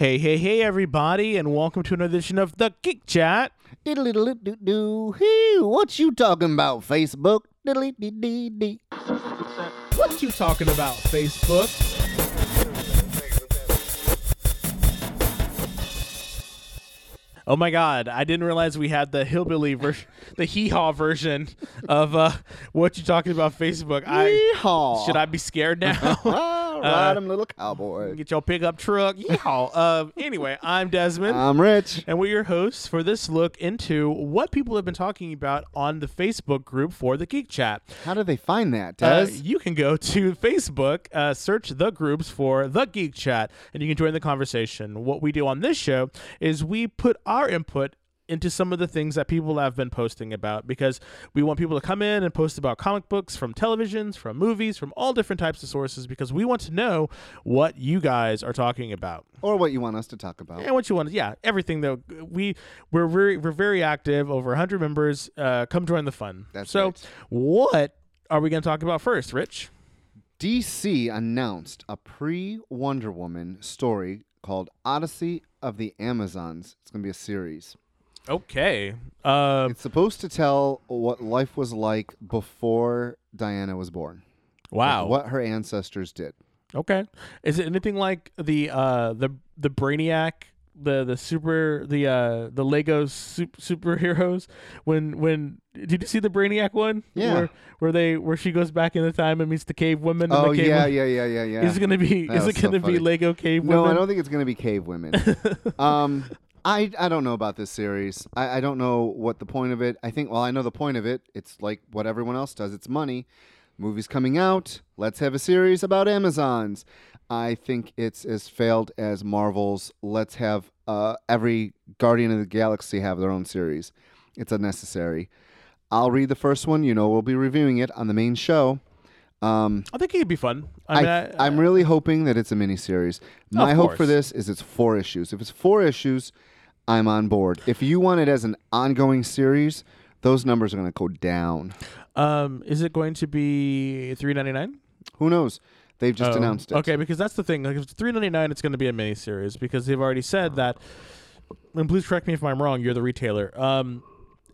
Hey, hey, hey, everybody, and welcome to another edition of the Geek Chat. Diddly doo doo doo. Hey, what you talking about, Facebook? Diddly dee dee dee. What you talking about, Facebook? Oh my God! I didn't realize we had the hillbilly version, the hee haw version of uh, what you're talking about, Facebook. I Yeehaw. should I be scared now? Ah, ride little cowboy. Get your pickup truck. Yeehaw. Uh, anyway, I'm Desmond. I'm Rich. And we're your hosts for this look into what people have been talking about on the Facebook group for the Geek Chat. How do they find that, Uh, you can go to Facebook, uh, search the groups for the Geek Chat, and you can join the conversation. What we do on this show is we put our input into some of the things that people have been posting about because we want people to come in and post about comic books from televisions, from movies, from all different types of sources because we want to know what you guys are talking about or what you want us to talk about. and what you want. Yeah, everything though. We we're very we're very active. Over hundred members. Uh, come join the fun. That's so. right. What are we going to talk about first, Rich? DC announced a pre Wonder Woman story called Odyssey of the Amazons. It's going to be a series. Okay. Um. It's supposed to tell what life was like before Diana was born. Wow. What her ancestors did. Okay. Is it anything like the uh the the Brainiac? The, the super the uh the Lego super, superheroes when when did you see the Brainiac one Yeah. where where they where she goes back in the time and meets the cave women Oh, the cave yeah, women- yeah, yeah, yeah, yeah. is it gonna be That is it gonna be. Lego cave women? No, I don't think it's to be cave women. um, I I don't know about this series. I, I don't know what the point of it. I think well, I know the point of it. It's like what everyone else does. It's money. Movies coming out. Let's have a series about Amazons. I think it's as failed as Marvel's. Let's have uh, every Guardian of the Galaxy have their own series. It's unnecessary. I'll read the first one. You know, we'll be reviewing it on the main show. Um, I think it'd be fun. I, mean, I, I'm really hoping that it's a miniseries. My hope for this is it's four issues. If it's four issues, I'm on board. If you want it as an ongoing series, those numbers are going to go down. Um, is it going to be three ninety nine? Who knows? They've just Oh, announced it. Okay, because that's the thing. Like, if it's three ninety nine, it's going to be a miniseries because they've already said that. And please correct me if I'm wrong. You're the retailer. Um,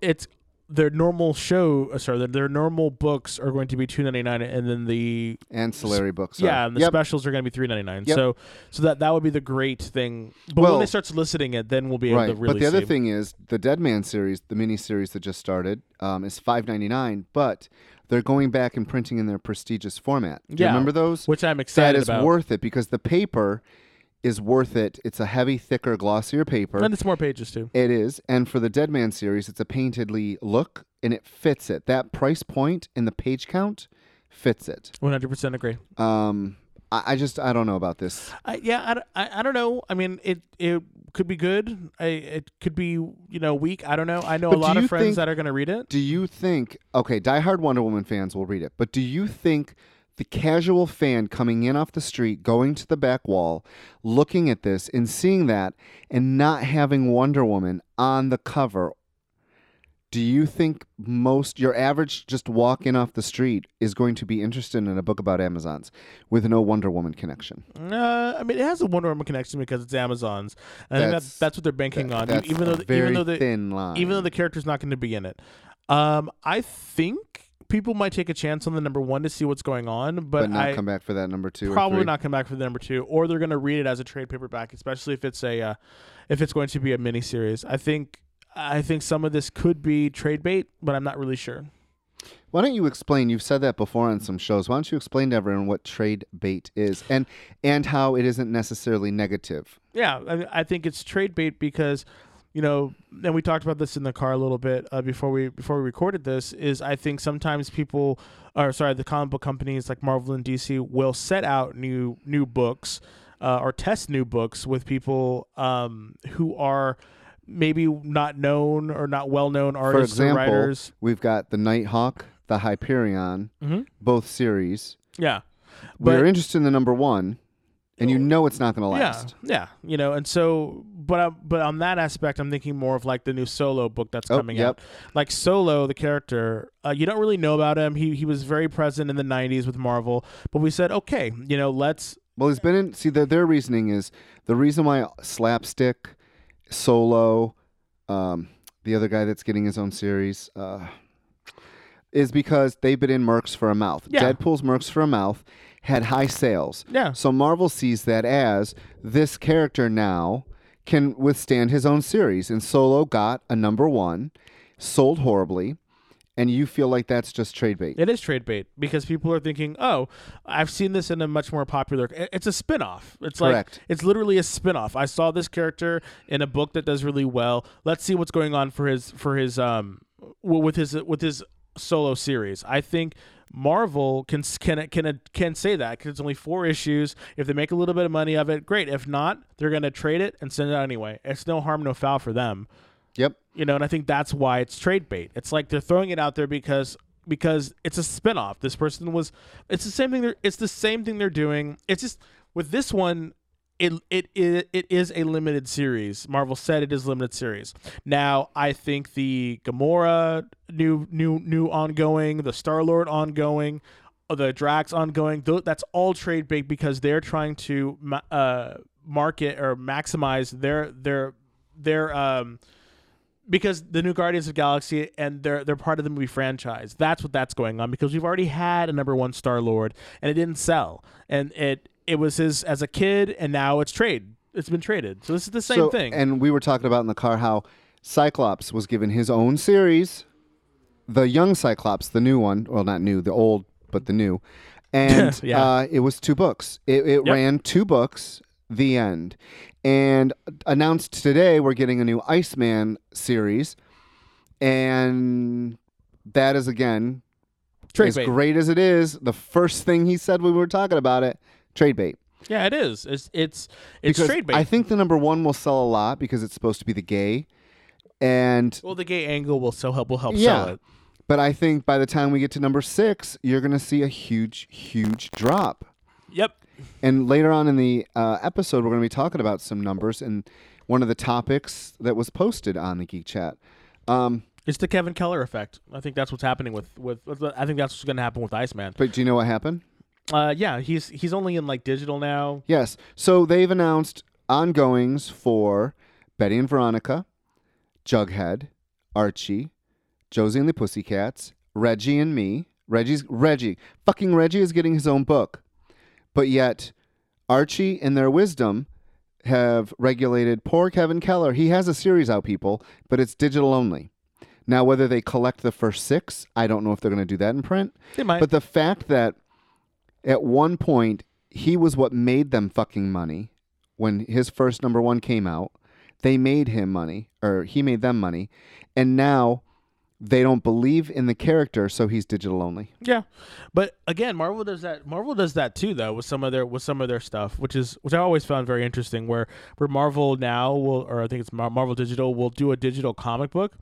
it's their normal show. Uh, sorry, their, their normal books are going to be two ninety nine, and then the Ancillary books. yeah, are. and the yep. specials are going to be three ninety nine. Yep. So, so that that would be the great thing. But Well- when they start soliciting it, then we'll be able right. to really. but the other see. thing is the Dead Man series, the mini series that just started, um, is five ninety nine. But they're going back and printing in their prestigious format. Do Yeah, you remember those? which I'm that excited is about, worth it because the paper is worth it. It's a heavy, thicker, glossier paper. and it's more pages too. It is. And for the Dead Man series, it's a paintedly look and it fits it. That price point and the page count fits it. One hundred percent agree. Um, I, I just, I don't know about this. I, yeah, I, I, I don't know. I mean, it it could be good. I, it could be you know weak. I don't know. I know But a lot of friends think- that are going to read it. Do you think, okay, diehard Wonder Woman fans will read it, but do you think the casual fan coming in off the street, going to the back wall, looking at this and seeing that and not having Wonder Woman on the cover, do you think most your average just walk in off the street is going to be interested in a book about Amazons with no Wonder Woman connection? Uh, I mean, it has a Wonder Woman connection because it's Amazon's. And That's- that, that's what they're banking on. e- That's Even though, the, very even though the thin line. even though the character's not going to be in it, um, I think people might take a chance on the number one to see what's going on, but, but not I come back for that number two. or probably not come back for the number two, or they're going to read it as a trade paperback, especially if it's a uh, if it's going to be a mini series. I think I think some of this could be trade bait, but I'm not really sure. Why don't you explain? You've said that before on some shows. Why don't you explain to everyone what trade bait is and and how it isn't necessarily negative? Yeah, I, I think it's trade bait because, you know, and we talked about this in the car a little bit uh, before we before we recorded this. Is I think sometimes people, or sorry, the comic book companies like Marvel and DC will set out new new books uh, or test new books with people um, who are maybe not known or not well known artists example, or writers. We've got the Nighthawk, the Hyperion, Mhm. both series. Yeah, We're But- interested in the number one, and you know it's not going to last. Yeah, yeah, you know, and so, but I, but on that aspect, I'm thinking more of like the new Solo book that's Oh, coming yep. out. Like Solo, the character, uh, you don't really know about him. He he was very present in the '90s with Marvel, but we said, okay, you know, let's Well, he's been in. See, their their reasoning is the reason why slapstick, solo, um, the other guy that's getting his own series, uh, is because they've been in Mercs for a mouth. Yeah. Deadpool's Mercs for a mouth had high sales. Yeah. So Marvel sees that as this character now can withstand his own series, and Solo got a number one, sold horribly, and you feel like that's just trade bait. It is trade bait because people are thinking, "Oh, I've seen this in a much more popular. It's a spin-off. It's Correct. like it's literally a spin-off. I saw this character in a book that does really well. Let's see what's going on for his for his um with his with his solo series. I think Marvel can can can uh, can say that because it's only four issues. If they make a little bit of money of it, great. If not, they're gonna trade it and send it out anyway. It's no harm, no foul for them Yep. you know and i think that's why it's trade bait it's like they're throwing it out there because because it's a spin-off this person was it's the same thing they're it's the same thing they're doing it's just with this one it, it it is a limited series. Marvel said it is limited series. Now i think the gamora new new new ongoing the star lord ongoing uh, the drax ongoing that's all trade bait because they're trying to uh market or maximize their their their um because the new Guardians of Galaxy and they're they're part of the movie franchise. That's what that's going on because we've already had a number one Star Lord and it didn't sell, and it it was his as a kid, and now it's trade. It's been traded, so this is the same So- thing. And we were talking about in the car how Cyclops was given his own series, the young Cyclops, the new one. Well, not new, the old, but the new. And Yeah. uh, it was two books. It, it Yep. ran two books, the end. And announced today we're getting a new Iceman series. And that is, again, trade as bait. great as it is, the first thing he said when we were talking about it, trade bait. Yeah, it is. It's it's it's because trade bait. I think the number one will sell a lot because it's supposed to be the gay, and well, the gay angle will so help will help Yeah. sell it. but I think by the time we get to number six, you're going to see a huge, huge drop. Yep. And later on in the uh, episode, we're going to be talking about some numbers and one of the topics that was posted on the Geek Chat. Um, It's the Kevin Keller effect. I think that's what's happening with with. with I think that's what's going to happen with Iceman. but do you know what happened? Uh, yeah, he's he's only in like digital now. Yes. So they've announced ongoings for Betty and Veronica, Jughead, Archie, Josie and the Pussycats, Reggie and me. Reggie's Reggie. Fucking Reggie is getting his own book. But yet Archie in their wisdom have regulated poor Kevin Keller. He has a series out, people, but it's digital only. Now, whether they collect the first six, I don't know if they're going to do that in print. They might. But the fact that at one point he was what made them fucking money when his first number one came out, they made him money, or he made them money, and now they don't believe in the character, so he's digital only. Yeah, but again, Marvel does that. Marvel does that too, though, with some of their with some of their stuff, which is which I always found very interesting. Where where Marvel now will, or I think it's Mar- Marvel Digital, will do a digital comic book,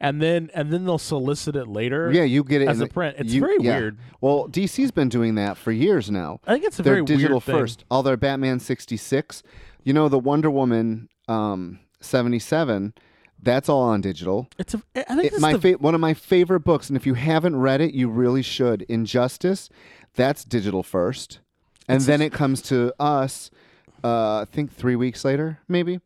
and then and then they'll solicit it later. Yeah, you get it as a print. It's you- very yeah. weird. Well, DC's been doing that for years now. I think it's a They're very digital first. All their Batman 66. You know, the Wonder Woman um, 77, that's all on digital. It's a. I think It, it's my the, fa- one of my favorite books, and if you haven't read it, you really should. Injustice, that's digital first, and It's then a- it comes to us. Uh, I think three weeks later, maybe.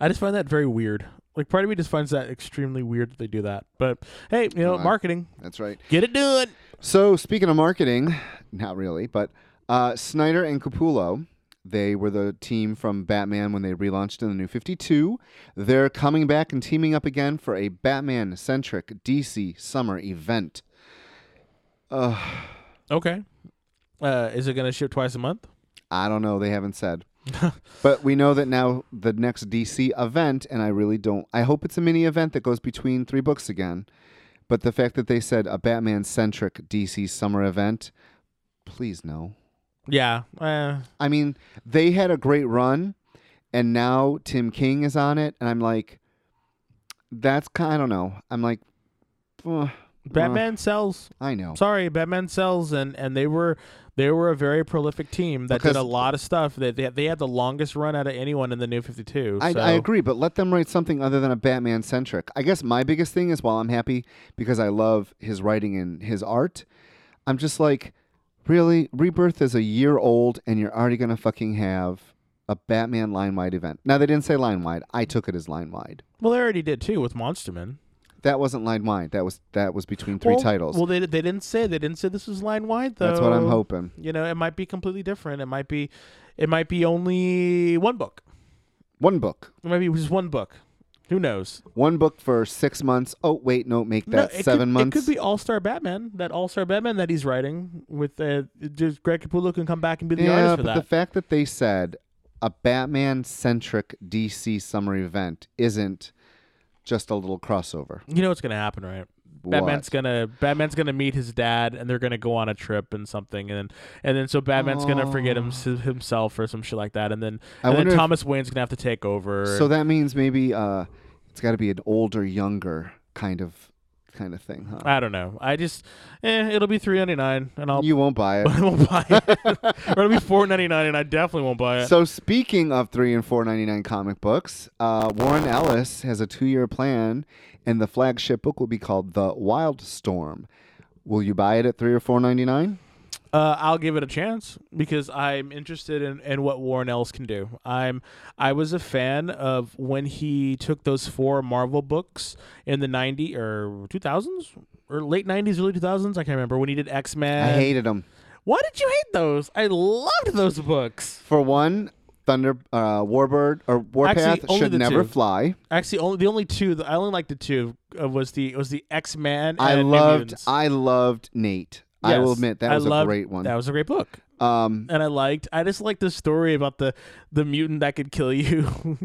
I just find that very weird. Like part of me just finds that extremely weird that they do that. But hey, you know, I- marketing, That's right. get it done. So speaking of marketing, not really, but uh, Snyder and Capullo, they were the team from Batman when they relaunched in the New 52. They're coming back and teaming up again for a Batman-centric DC summer event. Uh, Okay. Uh, is it gonna ship twice a month? I don't know. They haven't said. but we know that now the next DC event, and I really don't. I hope it's a mini event that goes between three books again. But the fact that they said a Batman centric DC summer event, please no. Yeah. Uh, I mean, they had a great run, and now Tom King is on it, and I'm like, that's kind. I don't know. I'm like, uh, Batman sells. I know. Sorry, Batman sells, and and they were they were a very prolific team that did a lot of stuff. That they, they had the longest run out of anyone in the New Fifty Two. I, I agree, but let them write something other than a Batman centric. I guess my biggest thing is while I'm happy because I love his writing and his art, I'm just like, Really, Rebirth is a year old, and you're already gonna fucking have a Batman line wide event. Now they didn't say line wide. I took it as line wide. Well, they already did too with Monster Man. That wasn't line wide. That was that was between three well, titles. Well, they they didn't say they didn't say this was line wide though. That's what I'm hoping. You know, it might be completely different. It might be, it might be only one book. One book. Maybe it might be just one book. Who knows? One book for six months. Oh wait, no, make that it seven could, months. It could be All Star Batman. That All Star Batman that he's writing with uh, just Greg Capullo can come back and be the yeah, artist but for that. the fact that they said a Batman centric DC summer event isn't just a little crossover. you know what's gonna happen, right? Batman's What? gonna Batman's gonna meet his dad, and they're gonna go on a trip and something, and and then so Batman's gonna forget him, Oh. himself or some shit like that, and then I and then wonder if- Thomas Wayne's gonna have to take over. So that means maybe uh, it's got to be an older, younger kind of kind of thing, huh? I don't know. I just eh, it'll be three ninety nine, and I'll you won't buy it. I won't buy it. it'll be four ninety nine, and I definitely won't buy it. So speaking of three and four ninety nine comic books, uh, Warren Ellis has a two year plan, and the flagship book will be called The Wild Storm. Will you buy it at three or four ninety nine? Uh, I'll give it a chance because I'm interested in, in what Warren Ellis can do. I'm I was a fan of when he took those four Marvel books in the 90 or 2000s or late 90s, early 2000s. I can't remember when he did X Men. I hated them. Why did you hate those? I loved those books. For one, Thunder uh, Warbird or Warpath Actually, only should the never two. fly. Actually, only the only two that I only liked the two uh, was the was the X Man. I loved Mutants. I loved Nate. I will Yes, admit that I was a loved- great one. That was a great book. Um, and I liked. I just liked the story about the the mutant that could kill you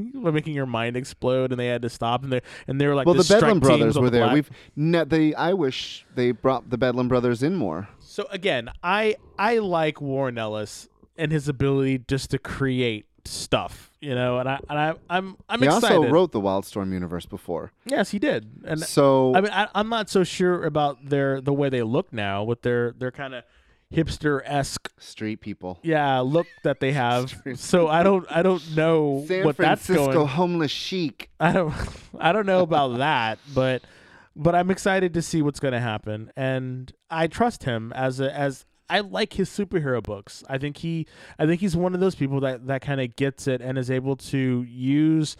by making your mind explode, and they had to stop, and they and they were like, well, the strike Bedlam brothers on were the there. black- We've ne- they. I wish they brought the Bedlam brothers in more. So again, I I like Warren Ellis and his ability just to create stuff, you know, and I and I I'm I'm he excited. also wrote the Wildstorm universe before, yes, he did, and so I mean I, I'm not so sure about their the way they look now with their their kind of hipster esque street people. yeah look that they have. so I don't I don't know San what that's Francisco going. homeless chic. I don't I don't know about that, but but I'm excited to see what's going to happen and I trust him as a as I like his superhero books. I think he I think he's one of those people that that kind of gets it and is able to use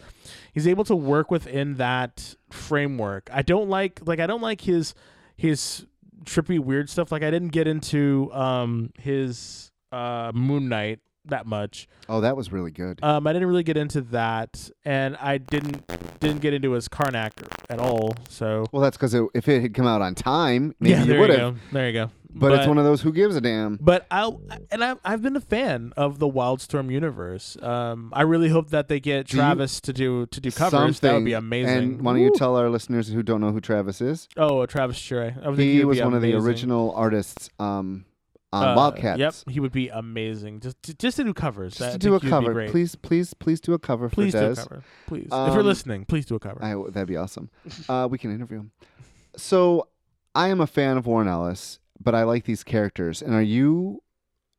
he's able to work within that framework. I don't like like I don't like his his trippy weird stuff like I didn't get into um his uh Moon Knight that much. Oh, that was really good. Um, I didn't really get into that, and I didn't didn't get into his Karnak at all. So well, that's because if it had come out on time, maybe yeah, you there would you have. go. There you go. But, it's one of those who gives a damn. But I and I I've been a fan of the Wildstorm universe. Um, I really hope that they get Do Travis to do to do covers. That would be amazing. And why don't you tell our listeners who don't know who Travis is? Oh, Travis Charest. I would think He was one of the original artists um, on Uh, Wildcats. Yep, he would be amazing. Just to, just to do covers. Just to do a think he would be cover, please, please, please do a cover Please for do a cover. Please, if you're Um, listening, please do a cover. I, that'd be awesome. Uh, we can interview him. So, I am a fan of Warren Ellis, but I like these characters. And are you,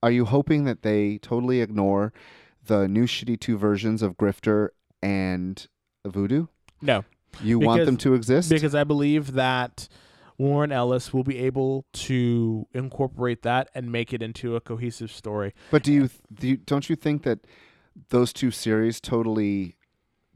are you hoping that they totally ignore the new shitty two versions of Grifter and Voodoo? no, You want them to exist? because I believe that Warren Ellis will be able to incorporate that and make it into a cohesive story. But do you, do you don't you think that those two series totally,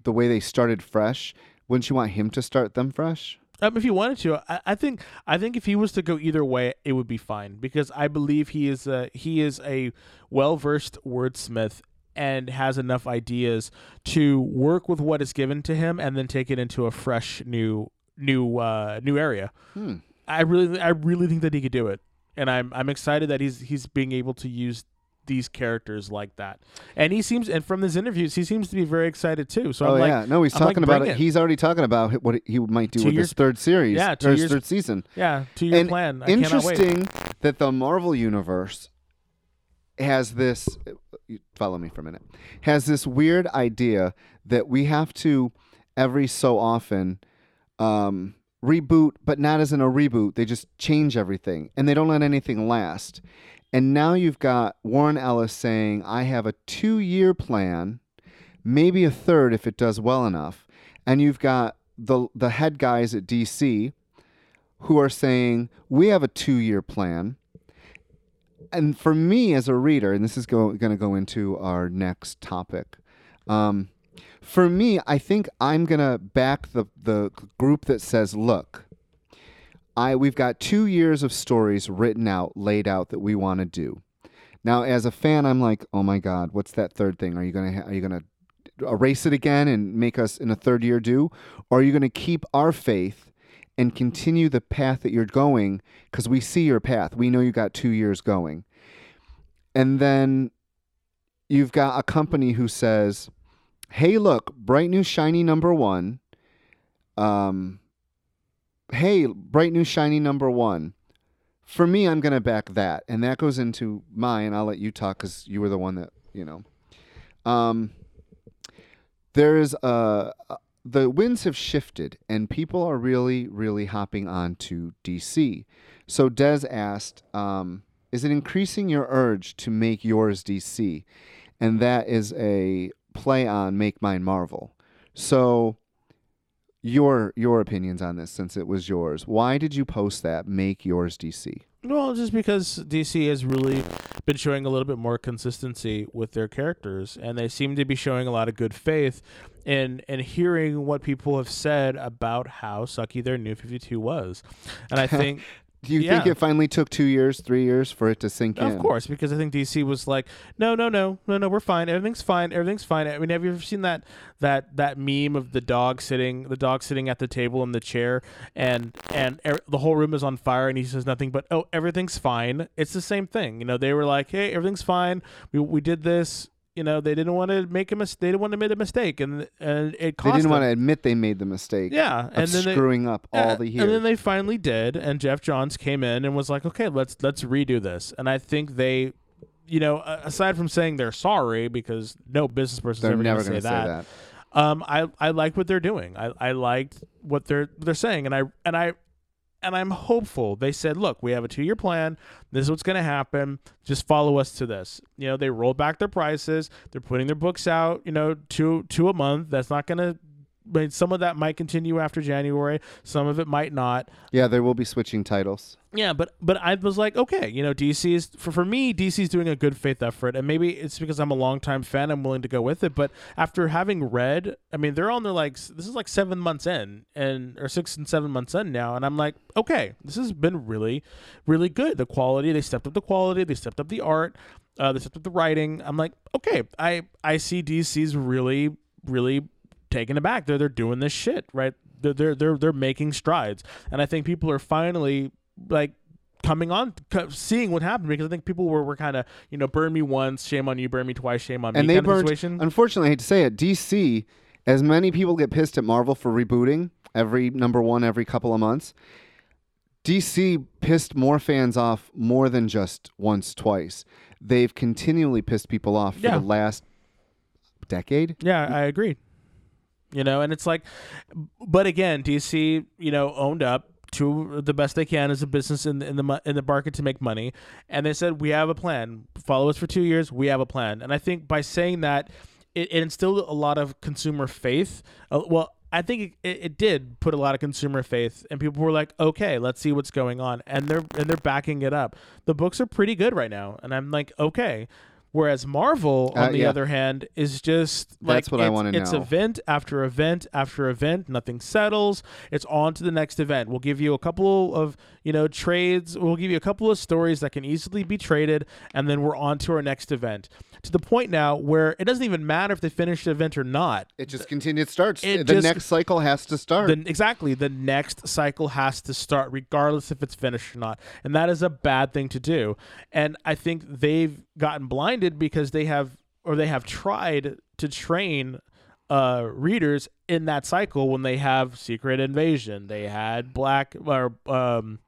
the way they started fresh, wouldn't you want him to start them fresh? Um, if he wanted to, I, I think I think if he was to go either way, it would be fine because I believe he is a he is a well versed wordsmith and has enough ideas to work with what is given to him and then take it into a fresh new new uh, new area. Hmm. I really I really think that he could do it, and I'm I'm excited that he's he's being able to use these characters like that. And he seems and from his interviews, he seems to be very excited too. So oh I'm like, yeah, no, he's I'm like, talking about it. it. He's already talking about what he might do Two with years- his third series. Yeah, two or his years- third season. yeah, to your And plan. I. Interesting that the Marvel universe has this. Follow me for a minute. Has this weird idea that we have to every so often um, reboot, but not as in a reboot. They just change everything, and they don't let anything last. And now you've got Warren Ellis saying, "I have a two-year plan, maybe a third if it does well enough." And you've got the the head guys at DC who are saying, "We have a two-year plan." and for me as a reader, and this is go, going to go into our next topic. Um, for me, I think I'm going to back the the group that says, "Look, I we've got 2 years of stories written out, laid out that we want to do." Now, as a fan, I'm like, "Oh my god, what's that third thing? Are you ha- are you to erase it again and make us in a third year do or are you to keep our faith and continue the path that you're going because we see your path. We know you got two years going. And then you've got a company who says, hey, look, bright new shiny number one. Um, hey, bright new shiny number one. For me, I'm going to back that. And that goes into mine. I'll let you talk because you were the one that, you know. Um, there is a, the winds have shifted and people are really, really hopping on to DC. So Des asked, um, is it increasing your urge to make yours DC? And that is a play on Make Mine Marvel. So your your opinions on this since it was yours. Why did you post that make yours DC? Well, just because DC has really been showing a little bit more consistency with their characters, and they seem to be showing a lot of good faith in in hearing what people have said about how sucky their new Fifty Two was, and I think Do you think it finally took two years, three years for it to sink in? Of course, because I think DC was like, no, no, no, no, no, we're fine. Everything's fine. Everything's fine. I mean, have you ever seen that that that meme of the dog sitting, the dog sitting at the table in the chair, and and er, the whole room is on fire, and he says nothing but, oh, everything's fine. It's the same thing. You know, they were like, hey, everything's fine. We we did this. You know, they didn't want to make a mistake. They didn't want to make a mistake, and and it They didn't want to admit they made the mistake Yeah, and then they, screwing up all yeah, the And then they finally did, and Geoff Johns came in and was like, "Okay, let's let's redo this." And I think they, you know, aside from saying they're sorry because no business person's They're ever going to say gonna that. that. Um, I I like what they're doing. I I liked what they're they're saying, and I and I. And I'm hopeful. They said, "Look, we have a two-year plan. This is what's going to happen. Just follow us to this." You know, they rolled back their prices. They're putting their books out. You know, two two a month. That's not going to. I mean, some of that might continue after January. Some of it might not. Yeah, there will be switching titles. Yeah, but but I was like, okay, you know, DC is for for me, DC is doing a good faith effort, and maybe it's because I'm a longtime fan, I'm willing to go with it. But after having read, I mean, they're on their like this is like seven months in, and or six and seven months in now, and I'm like, okay, this has been really, really good. The quality, they stepped up the quality, they stepped up the art, uh, they stepped up the writing. I'm like, okay, I I see DC's really, really taken aback. They're they're doing this shit right. They're they're they're, they're making strides, and I think people are finally like coming on seeing what happened because I think people were, were kind of you know burn me once shame on you burn me twice shame on And me they kind of burned. situation Unfortunately, I hate to say it, DC. As many people get pissed at Marvel for rebooting every number one every couple of months, DC pissed more fans off more than just once, twice. They've continually pissed people off for Yeah. the last decade. yeah I agreed you know and it's like but again DC you know owned up to the best they can as a business in the, in the in the market to make money. And they said we have a plan. Follow us for 2 years. We have a plan. And I think by saying that it, it instilled a lot of consumer faith. Uh, well I think it, it did put a lot of consumer faith, and people were like, "Okay, let's see what's going on," and they're and they're backing it up. The books are pretty good right now, and I'm like, "Okay." Whereas Marvel, on Uh, the yeah. other hand, is just like That's what I it's- wanna It's event after event after event. Nothing settles. It's on to the next event. We'll give you a couple of you know trades. We'll give you a couple of stories that can easily be traded, and then we're on to our next event. To the point now where it doesn't even matter if they finish the event or not. It just continues. Starts. It the just- next cycle has to start. The, exactly. The next cycle has to start, regardless if it's finished or not. And that is a bad thing to do. And I think they've gotten blinded because they have, or they have tried to train uh, readers in that cycle when they have Secret Invasion. They had Black, or, um,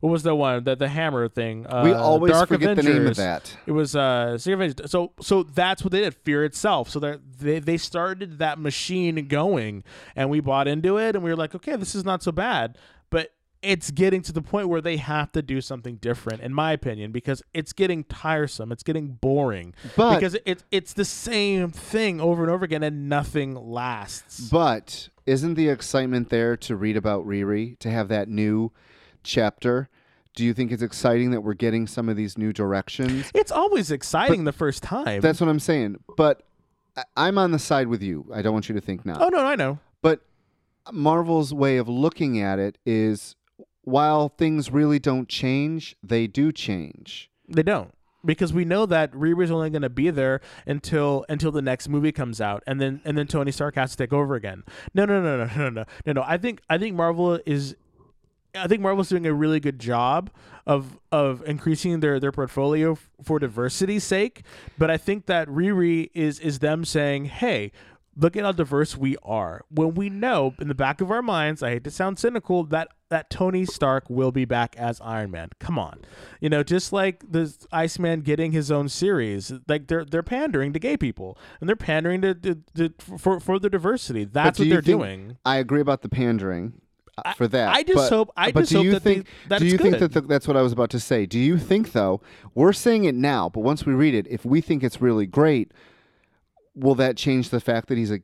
what was the one? The, the hammer thing. Uh, we always Dark forget the name of that. It was uh Secret Invasion. So so that's what they did. Fear itself. So they they started that machine going, and we bought into it, and we were like, okay, this is not so bad. But it's getting to the point where they have to do something different, in my opinion, because it's getting tiresome. It's getting boring. But- because it's it's the same thing over and over again, and nothing lasts. But isn't the excitement there to read about Riri, to have that new chapter, Do you think it's exciting that we're getting some of these new directions? It's always exciting the first time. That's what I'm saying. But I'm on the side with you. I don't want you to think not. oh no, I know. But Marvel's way of looking at it is while things really don't change, they do change. They don't. Because we know that Riri's only going to be there until until the next movie comes out, and then and then Tony Stark has to take over again. No, no, no, no, no, no, no, no. I think I think Marvel is, I think Marvel's doing a really good job of of increasing their their portfolio f- for diversity's sake. But I think that Riri is is them saying, hey. Look at how diverse we are. When we know in the back of our minds, I hate to sound cynical, that that Tony Stark will be back as Iron Man. Come on, you know, just like the Iceman getting his own series, like they're they're pandering to gay people and they're pandering to, to, to for for the diversity. That's what they're doing. I agree about the pandering uh, for that. I just but- hope- I but just do hope you that they- think, do you think that the, that's what I was about to say? Do you think though we're saying it now, but once we read it, if we think it's really great, will that change the fact that he's a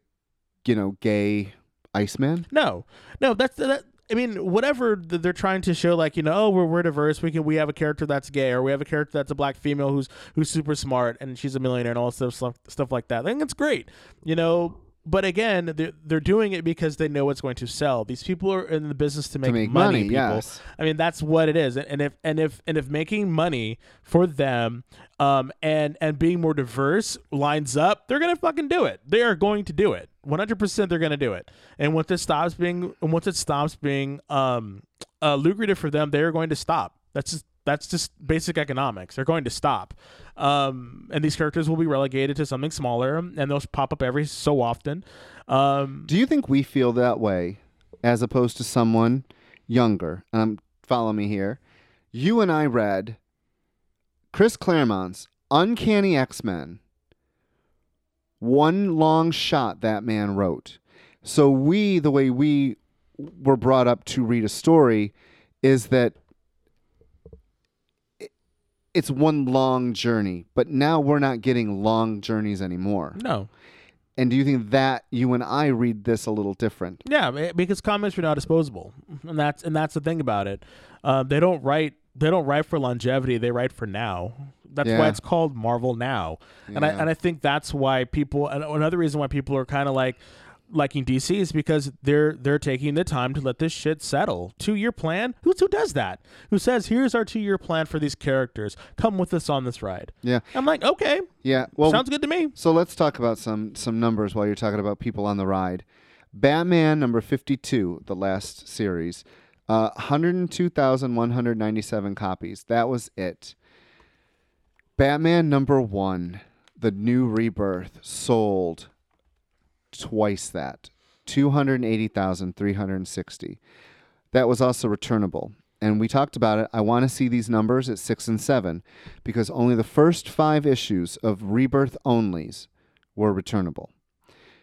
you know gay Iceman? No, no, that's that. I mean, whatever they're trying to show, like you know, oh, we're we're diverse. We can we have a character that's gay, or we have a character that's a black female who's who's super smart and she's a millionaire and all this stuff stuff, stuff like that. I think it's great, you know. But again, they're, they're doing it because they know it's going to sell. These people are in the business to make, make money. money, people. yes. I mean, that's what it is. And if and if and if making money for them, um, and and being more diverse lines up, they're gonna fucking do it. They are going to do it. One hundred percent, they're gonna do it. And once it stops being, and once it stops being, um, uh, lucrative for them, they are going to stop. That's just that's just basic economics. They're going to stop. Um, and these characters will be relegated to something smaller, and they'll pop up every so often. Um, Do you think we feel that way as opposed to someone younger? I'm follow me here. You and I read Chris Claremont's Uncanny X-Men. One long shot that man wrote. So we the way we were brought up to read a story is that it's one long journey, but now we're not getting long journeys anymore. no, And do you think that you and I read this a little different? Yeah, because comics are now disposable, and that's and that's the thing about it. Uh, they don't write they don't write for longevity; they write for now. That's why it's called Marvel now, and I and I think that's why people. And another reason why people are kind of like liking DC is because they're they're taking the time to let this shit settle. Two year plan? Who who does that? Who says here's our two year plan for these characters? Come with us on this ride. Yeah. I'm like, okay, Yeah. Well, sounds good to me. so let's talk about some some numbers while you're talking about people on the ride. Batman number 52, the last series, uh, 102,197 copies. That was it. Batman number 1, the new rebirth, sold twice that. 280,360. That was also returnable. And we talked about it. I want to see these numbers at 6 and 7 because only the first 5 issues of Rebirth onlys were returnable.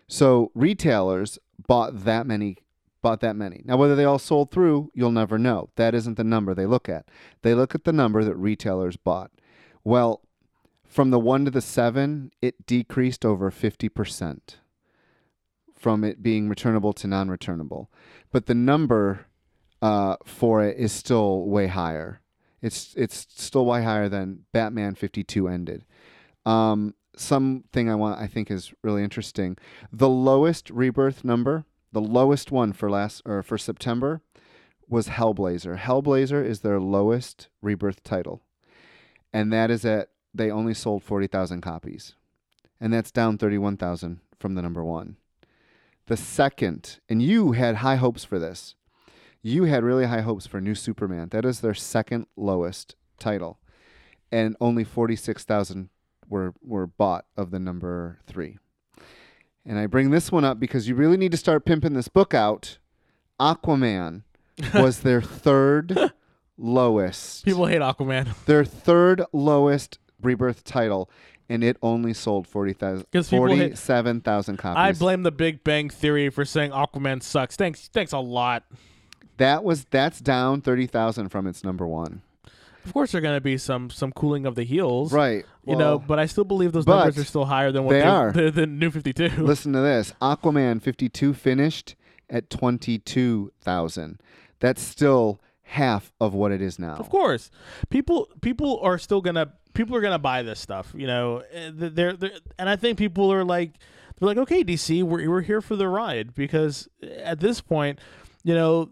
So retailers bought that many bought that many. Now whether they all sold through, you'll never know. That isn't the number they look at. They look at the number that retailers bought. Well, from the 1 to the 7, it decreased over 50% from it being returnable to non-returnable. But the number uh, for it is still way higher. It's it's still way higher than Batman 52 ended. Um, something I want I think is really interesting. The lowest rebirth number, the lowest one for last or for September was Hellblazer. Hellblazer is their lowest rebirth title. And that is at they only sold 40,000 copies. And that's down 31,000 from the number 1. The second, and you had high hopes for this. You had really high hopes for New Superman. That is their second lowest title. And only 46,000 were were bought of the number 3. And I bring this one up because you really need to start pimping this book out. Aquaman was their third lowest. People hate Aquaman Their third lowest rebirth title and it only sold 40,000 'Cause people 47,000 copies. I blame the Big Bang Theory for saying Aquaman sucks. Thanks, thanks a lot. That was that's down 30,000 from its number 1. Of course, there's going to be some some cooling of the heels, Right. You know, but I still believe those numbers are still higher than what they they, are. The, the New Fifty Two. listen to this. Aquaman 52 finished at 22,000. That's still half of what it is now. Of course, people people are still gonna people are gonna buy this stuff. You know, Eh, they're, they're and I think people are like they're like, okay, DC, we're we're here for the ride because at this point, you know,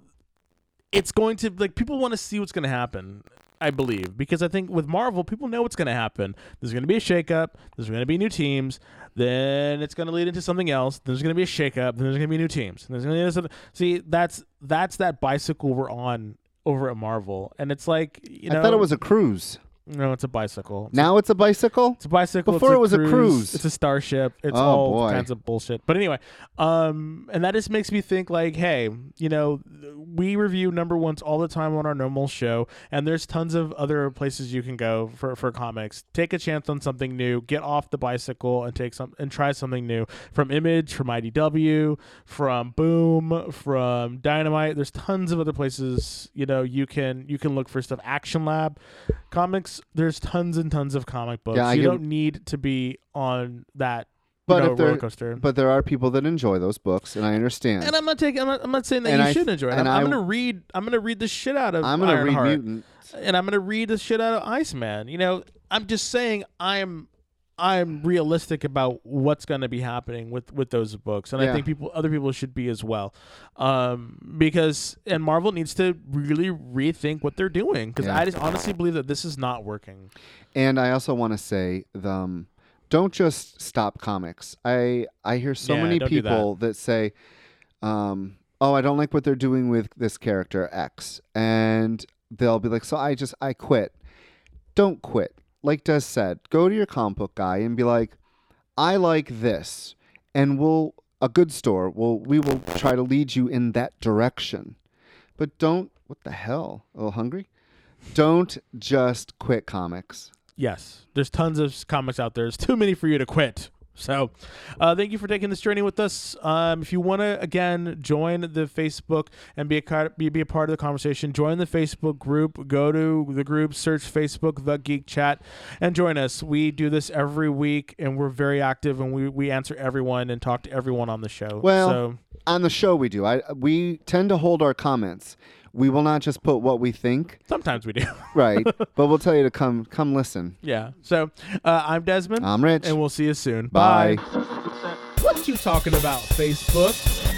it's going to like people want to see what's going to happen. I believe because I think with Marvel, people know what's going to happen. There's going to be a shakeup. There's going to be new teams. Then it's going to lead into something else. There's going to be a shakeup. Then there's going to be new teams. And there's going to be something. See, that's that's that bicycle we're on over at Marvel, and it's like you know, I thought it was a cruise. No, it's a bicycle. It's, Now it's a bicycle. it's a bicycle. Before it's it was a cruise. It's a starship. It's Oh, all boy. kinds of bullshit. But anyway, um, and that just makes me think like, hey, you know, we review number ones all the time on our normal show, and there's tons of other places you can go for for comics. Take a chance on something new. Get off the bicycle and take some and try something new from Image, from IDW, from Boom, from Dynamite. There's tons of other places. You know, you can you can look for stuff. Action Lab, comics. There's tons and tons of comic books. Yeah, I you don't need to be on that. But know, if roller coaster. But there are people that enjoy those books, and I understand. and I'm not taking. I'm not, I'm not saying that And you I- should enjoy it. I'm, I'm gonna read. I'm gonna read the shit out of. I'm gonna read Mutant. and I'm gonna read the shit out of Iceman. You know, I'm just saying I'm. I'm realistic about what's going to be happening with, with those books, and I think people, other people, should be as well, um, because and Marvel needs to really rethink what they're doing because Yeah. I just honestly believe that this is not working. And I also want to say, um, don't just stop comics. I I hear so Yeah, many don't that. people that. say, um, "Oh, I don't like what they're doing with this character X," and they'll be like, "So I just I quit." Don't quit. Like Des said, go to your comic book guy and be like, "I like this," and we'll a good store will we will try to lead you in that direction. But don't. What the hell? A little hungry? Don't just quit comics. Yes, there's tons of comics out there. There's too many for you to quit. So, uh, thank you for taking this journey with us. Um, if you want to again join the Facebook and be a be, be a part of the conversation, join the Facebook group. Go to the group, search Facebook the Geek Chat, and join us. We do this every week, and we're very active, and we we answer everyone and talk to everyone on the show. Well, so On the show, we do. I we tend to hold our comments. We will not just put what we think, sometimes we do. right? but we'll tell you to come come listen. yeah. So uh, I'm Desmond, I'm Rich. and we'll see you soon. Bye. What you talking about, Facebook?